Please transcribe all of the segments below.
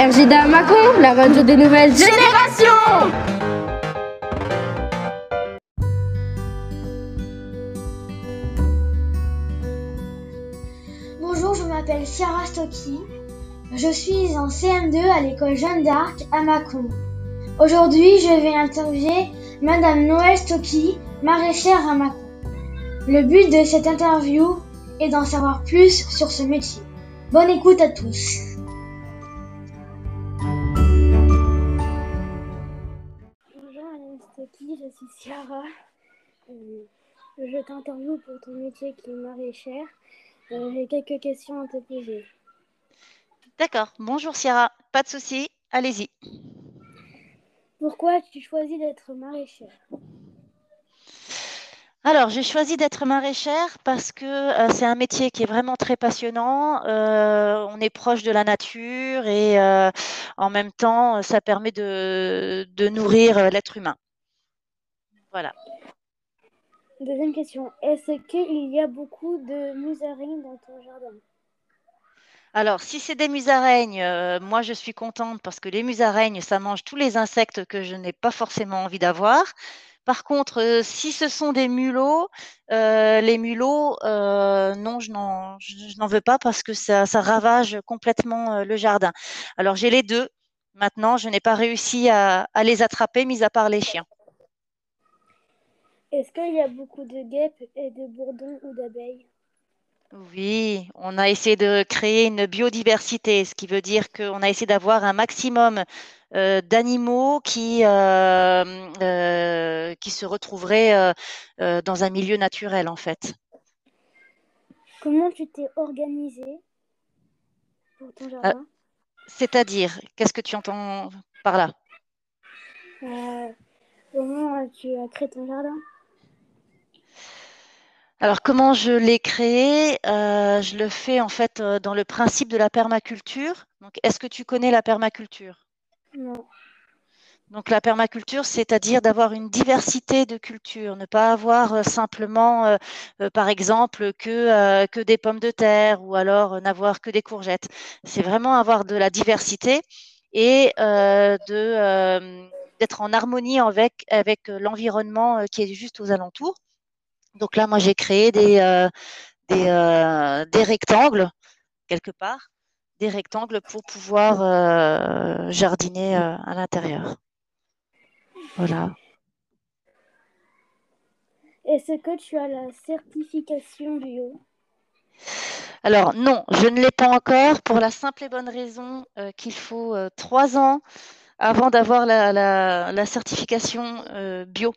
RJDA Macon, la radio des nouvelles générations Bonjour, je m'appelle Ciara Stocky. Je suis en CM2 à l'école Jeanne d'Arc à Mâcon. Aujourd'hui, je vais interviewer Madame Noël Stocky, maraîchère à Mâcon. Le but de cette interview est d'en savoir plus sur ce métier. Bonne écoute à tous. Je suis Ciara. Euh, je t'interviewe pour ton métier qui est maraîchère. Euh, J'ai quelques questions à te poser. D'accord. Bonjour Ciara. Pas de souci. Allez-y. Pourquoi as-tu choisi d'être maraîchère? Alors, j'ai choisi d'être maraîchère parce que euh, c'est un métier qui est vraiment très passionnant. Euh, on est proche de la nature et euh, en même temps, ça permet de, de nourrir l'être humain. Voilà. Deuxième question. Est-ce qu'il y a beaucoup de musaraignes dans ton jardin? Alors, si c'est des musaraignes, euh, moi je suis contente parce que les musaraignes, ça mange tous les insectes que je n'ai pas forcément envie d'avoir. Par contre, euh, si ce sont des mulots, euh, les mulots, non, je n'en, je, je n'en veux pas parce que ça, ça ravage complètement le jardin. Alors, j'ai les deux. Maintenant, je n'ai pas réussi à, à les attraper, mis à part les chiens. Est-ce qu'il y a beaucoup de guêpes et de bourdons ou d'abeilles? Oui, on a essayé de créer une biodiversité, ce qui veut dire qu'on a essayé d'avoir un maximum euh, d'animaux qui, euh, euh, qui se retrouveraient dans un milieu naturel, en fait. Comment tu t'es organisée pour ton jardin? C'est-à-dire, qu'est-ce que tu entends par là? Comment tu as créé ton jardin? Alors, comment je l'ai créé? Euh, je le fais en fait euh, dans le principe de la permaculture. Donc, est-ce que tu connais la permaculture? Non. Donc la permaculture, c'est-à-dire d'avoir une diversité de cultures, ne pas avoir euh, simplement, euh, euh, par exemple, que, euh, que des pommes de terre ou alors n'avoir que des courgettes. C'est vraiment avoir de la diversité et de, d'être en harmonie avec, avec l'environnement qui est juste aux alentours. Donc là, moi, j'ai créé des, euh, des, euh, des rectangles quelque part, des rectangles pour pouvoir euh, jardiner à l'intérieur. Voilà. Est-ce que tu as la certification bio Alors non, je ne l'ai pas encore pour la simple et bonne raison qu'il faut trois ans avant d'avoir la, certification euh, bio,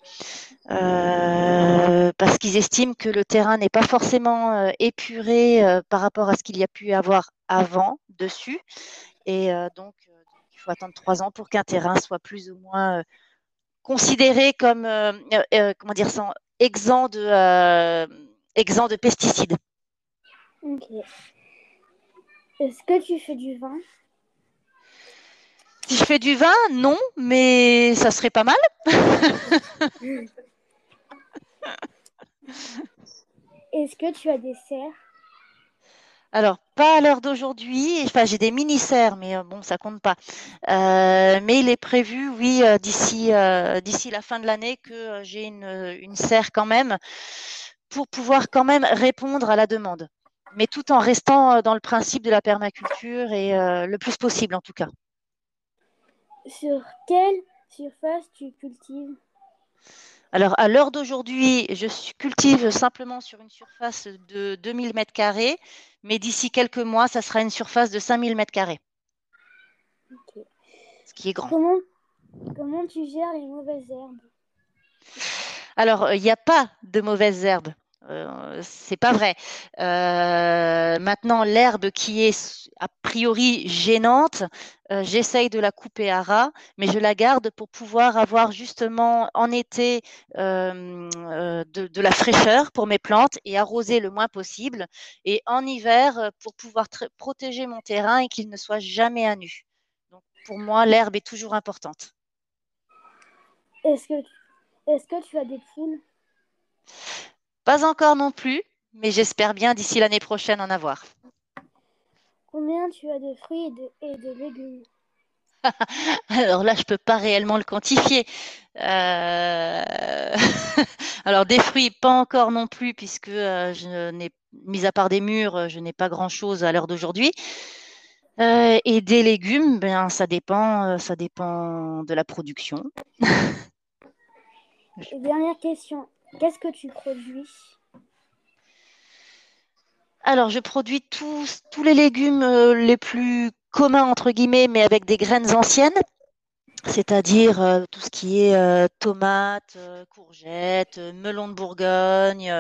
Euh, parce qu'ils estiment que le terrain n'est pas forcément euh, épuré par rapport à ce qu'il y a pu avoir avant dessus, et donc, il faut attendre trois ans pour qu'un terrain soit plus ou moins considéré comme comment dire ça, exempt de exempt de pesticides. Ok. Est-ce que tu fais du vin? Si je fais du vin, non, mais ça serait pas mal. Est-ce que tu as des serres? Alors, pas à l'heure d'aujourd'hui. Enfin, j'ai des mini-serres, mais euh, bon, ça compte pas. Euh, mais il est prévu, oui, euh, d'ici euh, d'ici la fin de l'année, que j'ai une, une serre quand même pour pouvoir quand même répondre à la demande. Mais tout en restant dans le principe de la permaculture et euh, le plus possible en tout cas. Sur quelle surface tu cultives? Alors, à l'heure d'aujourd'hui, je cultive simplement sur une surface de 2000 mètres carrés, mais d'ici quelques mois, ça sera une surface de 5000 mètres carrés, Ok. ce qui est grand. Comment, comment tu gères les mauvaises herbes? Alors, il n'y a pas de mauvaises herbes. Euh, c'est pas vrai. Euh, maintenant, l'herbe qui est a priori gênante, euh, j'essaye de la couper à ras, mais je la garde pour pouvoir avoir justement en été de, de la fraîcheur pour mes plantes et arroser le moins possible, et en hiver pour pouvoir protéger mon terrain et qu'il ne soit jamais à nu. Donc, pour moi, l'herbe est toujours importante. Est-ce que, est-ce que tu as des poules Pas encore non plus, mais j'espère bien d'ici l'année prochaine en avoir. Combien tu as de fruits et de, et de légumes Alors là, je peux pas réellement le quantifier. Euh, alors des fruits, pas encore non plus, puisque euh, je n'ai, mis à part des murs, je n'ai pas grand-chose à l'heure d'aujourd'hui. Euh, et des légumes, ben ça dépend, ça dépend de la production. dernière question, qu'est-ce que tu produis? Alors je produis tous, tous les légumes les plus communs entre guillemets, mais avec des graines anciennes. C'est-à-dire euh, tout ce qui est euh, tomates, euh, courgettes, melons de Bourgogne,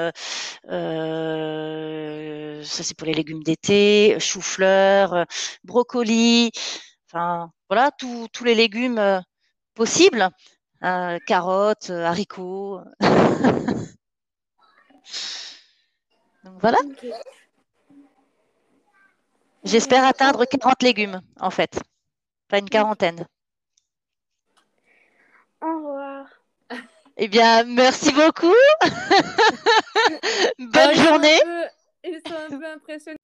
ça c'est pour les légumes d'été, choux-fleurs, brocolis, enfin voilà tous les légumes possibles, carottes, haricots. Donc voilà. J'espère atteindre 40 légumes en fait, pas une quarantaine. Au revoir. Eh bien, merci beaucoup. Bonne journée. ils sont un peu impressionnés.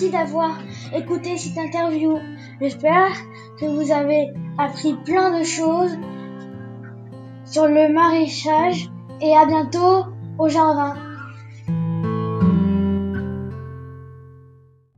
Merci d'avoir écouté cette interview. J'espère que vous avez appris plein de choses sur le maraîchage et à bientôt au jardin.